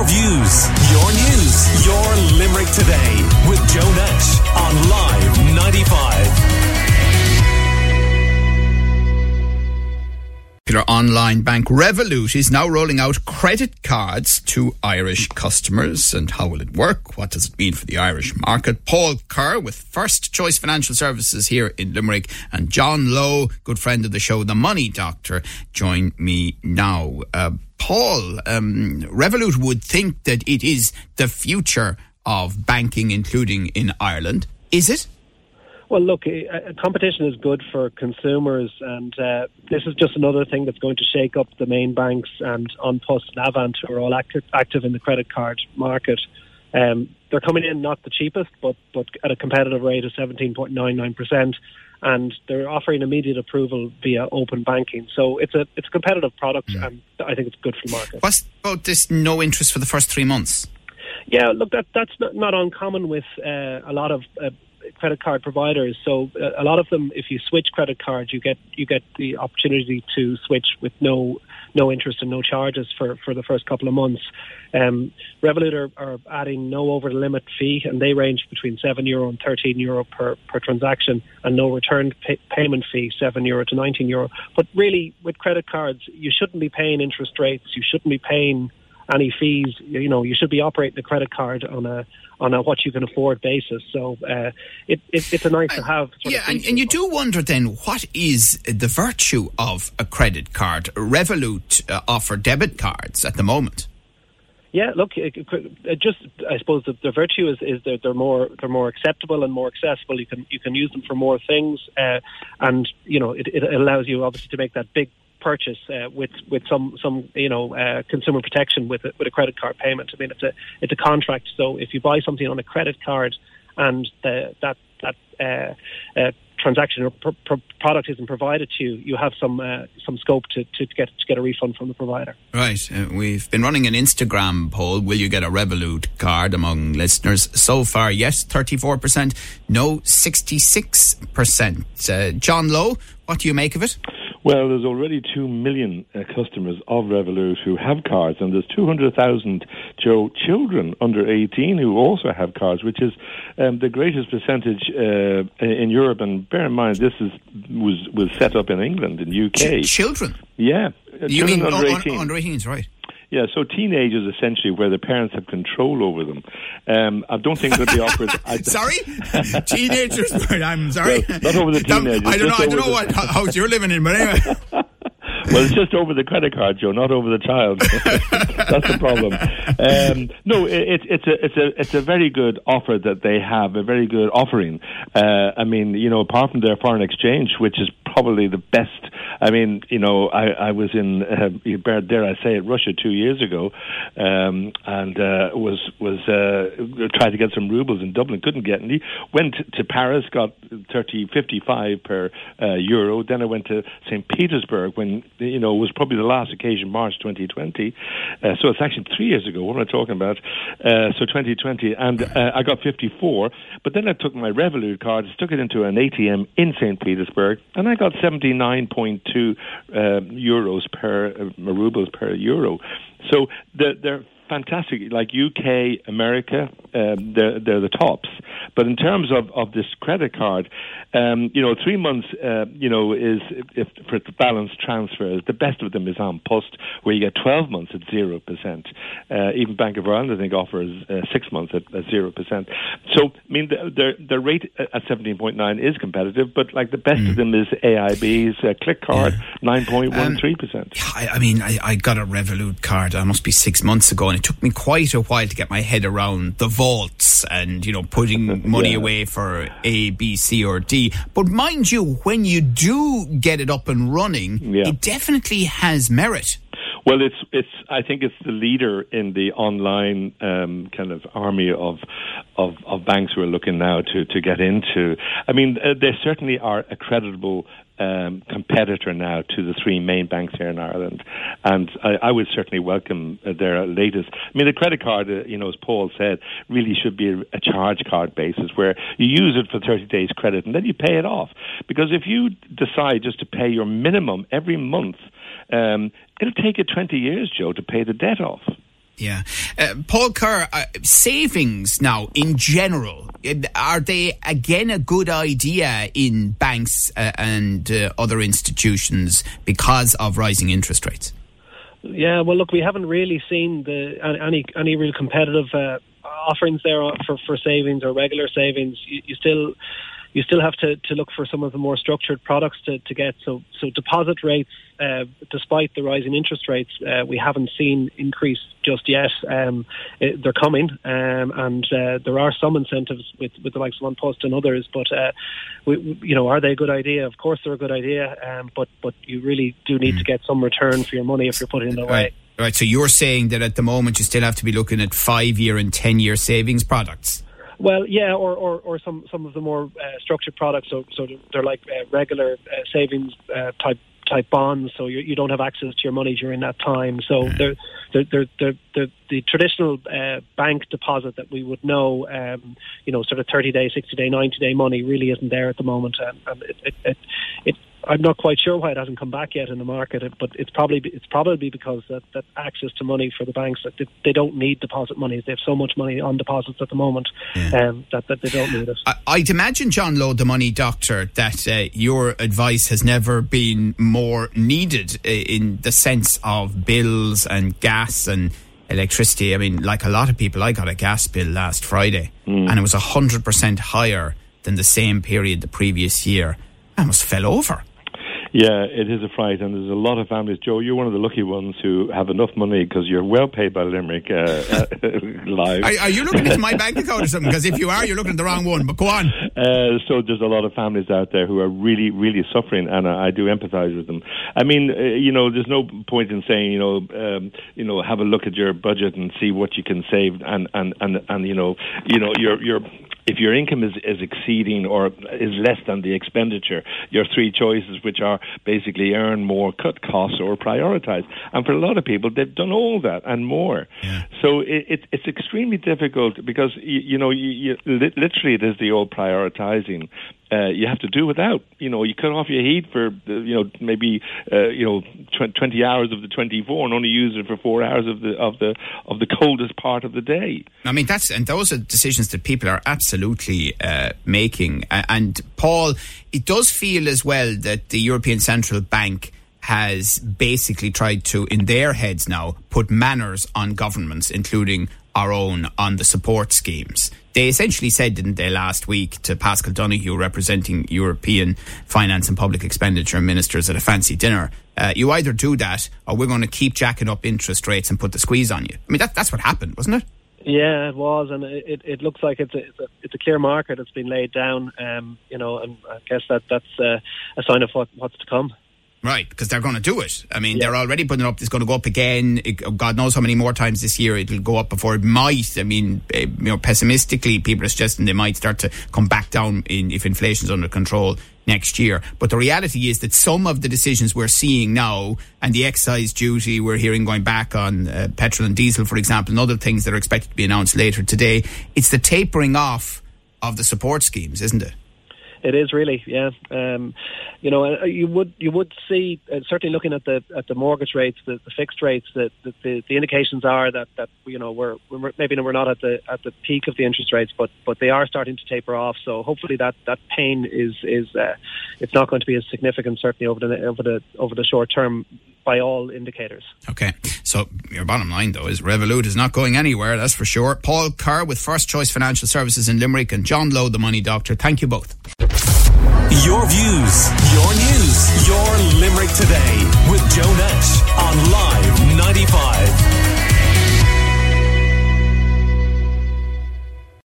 Your views, your news, your Limerick today with Joe Nash on Live 95. popular online bank Revolut is now rolling out credit cards to Irish customers. And how will it work? What does it mean for the Irish market? Paul Kerr with First Choice Financial Services here in Limerick and John Lowe, good friend of the show, the Money Doctor, join me now. Uh, Paul, um, Revolut would think that it is the future of banking, including in Ireland. Is it? Well, look, uh, competition is good for consumers, and uh, this is just another thing that's going to shake up the main banks and An Post and Avant, who are all active, active in the credit card market. Um, they're coming in not the cheapest, but but at a competitive rate of 17.99%, and they're offering immediate approval via open banking. So it's a it's a competitive product, mm. and I think it's good for the market. What's about this no interest for the first three months? Yeah, look, that that's not, not uncommon with uh, a lot of uh, credit card providers. So uh, a lot of them, if you switch credit cards, you get you get the opportunity to switch with no no interest and no charges for, for the first couple of months. Um, Revolut are, are adding no over the limit fee, and they range between seven euro and thirteen euro per, per transaction, and no return pay- payment fee, seven euro to nineteen euro. But really, with credit cards, you shouldn't be paying interest rates. You shouldn't be paying any fees. You know, you should be operating a credit card on a on a what you can afford basis. So uh, it, it, it's a nice to have. yeah, and, and, you do wonder then what is the virtue of a credit card? Revolut uh, offer debit cards at the moment. Yeah, look, it, it just I suppose the, the virtue is, is that they're more they're more acceptable and more accessible. You can you can use them for more things, uh, and you know it, it allows you obviously to make that big purchase uh, with with some some you know uh, consumer protection with a, with a credit card payment. I mean, it's a it's a contract. So if you buy something on a credit card and the, that that uh, uh, transaction or pr- pr- product isn't provided to you, you have some uh, some scope to, to, get to get a refund from the provider. Right. Uh, we've been running an Instagram poll. Will you get a Revolut card among listeners? So far, yes, thirty four percent. No, sixty six percent. Uh, John Lowe, what do you make of it? Well, there's already 2 million uh, customers of Revolut who have cards, and there's 200,000 Joe children under 18 who also have cards, which is um, the greatest percentage uh, in Europe. And bear in mind, this is was was set up in England, in UK. Ch- children? Yeah. You children mean under 18. under 18s, right? Yeah, so teenagers essentially where the parents have control over them. Um, I don't think they'll be offered. sorry, teenagers. I'm sorry. Well, not over the teenagers. I don't know. I don't know the, what house you're living in, but anyway. Well, it's just over the credit card, Joe, not over the child. That's the problem. Um, no, it, it's a it's a it's a very good offer that they have, a very good offering. Uh, I mean, you know, apart from their foreign exchange, which is probably the best. I mean, you know, I, I was in uh, dare I say it, Russia two years ago, um, and uh, was was uh, tried to get some rubles in Dublin, couldn't get any. Went to Paris, got 30, 55 per uh, euro. Then I went to St. Petersburg when you know was probably the last occasion, March 2020. Uh, so it's actually three years ago. What am I talking about? Uh, so 2020, and uh, I got 54. But then I took my Revolut card, stuck it into an ATM in St. Petersburg, and I got 79.2 uh, euros per uh, rubles per euro. So they're, they're fantastic. Like UK, America, um, they're, they're the tops. But in terms of, of this credit card, um, you know, three months, uh, you know, is if for balance transfers. The best of them is An Post, where you get 12 months at zero percent. Uh, even Bank of Ireland, I think, offers uh, six months at zero percent. So, I mean, the, the, the rate at 17.9 is competitive, but like the best mm. of them is AIB's uh, Click Card, 9.13 percent. Um, I, I, mean, I, I got a Revolut card. I must be six months ago, and it took me quite a while to get my head around the vaults and you know putting money yeah. away for A, B, C, or D. But mind you, when you do get it up and running, yeah. it definitely has merit. Well, it's it's. I think it's the leader in the online um, kind of army of, of of banks who are looking now to to get into. I mean, uh, they certainly are a creditable um, competitor now to the three main banks here in Ireland, and I, I would certainly welcome their latest. I mean, the credit card, uh, you know, as Paul said, really should be a, a charge card basis where you use it for 30 days credit and then you pay it off. Because if you decide just to pay your minimum every month um, it'll take you 20 years, Joe, to pay the debt off. Yeah. Uh, Paul Kerr, uh, savings now in general, uh, are they again a good idea in banks uh, and uh, other institutions because of rising interest rates? Yeah, well, look, we haven't really seen the any any real competitive uh, offerings there for for savings or regular savings. You, you still you still have to, to look for some of the more structured products to, to get. So, so deposit rates, uh, despite the rising interest rates, uh, we haven't seen increase just yet. Um, it, they're coming, um, and uh, there are some incentives with, with the likes of An Post and others. But uh, we, we, you know, are they a good idea? Of course, they're a good idea. Um, but but you really do need mm. to get some return for your money if you're putting it away. Right. Right, so you're saying that at the moment you still have to be looking at five year and 10 year savings products? Well, yeah, or, or, or some, some of the more uh, structured products. So, so they're like uh, regular uh, savings uh, type type bonds, so you, you don't have access to your money during that time. So mm. they're, they're, they're, they're, the traditional uh, bank deposit that we would know, um, you know, sort of 30 day, 60 day, 90 day money really isn't there at the moment. And, and it, it, it, it I'm not quite sure why it hasn't come back yet in the market, but it's probably it's probably because that, that access to money for the banks that they, they, don't need deposit money. They have so much money on deposits at the moment yeah. um, that, that they don't need it. I, would imagine, John Lowe, the money doctor, that uh, your advice has never been more needed uh, in the sense of bills and gas and electricity. I mean, like a lot of people, I got a gas bill last Friday, mm. and it was hundred percent higher than the same period the previous year. I almost fell over. Yeah, it is a fright, and there's a lot of families. Joe, you're one of the lucky ones who have enough money because you're well paid by Limerick uh, uh, Live. Are, are, you looking at my bank account or something? Because if you are, you're looking at the wrong one. But go on. Uh, so there's a lot of families out there who are really, really suffering, and I, I do empathise with them. I mean, uh, you know, there's no point in saying, you know, um, you know, have a look at your budget and see what you can save, and and and, and you know, you know, you're you're if your income is, is exceeding or is less than the expenditure, your three choices, which are basically earn more, cut costs, or prioritize. And for a lot of people, they've done all that and more. Yeah. So it, it, it's extremely difficult because, you, you know, you, you, literally it is the old prioritizing uh, you have to do without. You know, you cut off your heat for you know maybe uh, you know tw- twenty hours of the twenty four, and only use it for four hours of the of the of the coldest part of the day. I mean, that's and those are decisions that people are absolutely uh, making. And Paul, it does feel as well that the European Central Bank has basically tried to, in their heads now, put manners on governments, including our own, on the support schemes they essentially said, didn't they, last week to Paschal Donohoe, representing European finance and public expenditure ministers at a fancy dinner, uh, you either do that or we're going to keep jacking up interest rates and put the squeeze on you. I mean, that, that's what happened, wasn't it? Yeah, it was, and it, it looks like it's a, it's a, it's a clear marker that's been laid down. Um, you know, and I guess that that's uh, a sign of what, what's to come. Right, because they're going to do it. I mean, yeah. they're already putting it up. It's going to go up again. It, God knows how many more times this year it'll go up before it might. I mean, uh, you know, pessimistically, people are suggesting they might start to come back down in, if inflation's under control next year. But the reality is that some of the decisions we're seeing now, and the excise duty we're hearing going back on uh, petrol and diesel, for example, and other things that are expected to be announced later today, it's the tapering off of the support schemes, isn't it? It is really, yeah. Um, you know, uh, you would you would see uh, certainly looking at the at the mortgage rates, the, the fixed rates, that the, the, the indications are that that you know we're, we're maybe we're not at the at the peak of the interest rates, but but they are starting to taper off. So hopefully that that pain is is uh, it's not going to be as significant certainly over the over the over the short term by all indicators. Okay, so your bottom line though is Revolut is not going anywhere. That's for sure. Paul Kerr with First Choice Financial Services in Limerick and John Lowe, the Money Doctor. Thank you both. Your views, your news, your Limerick today with Joe Nash on Live.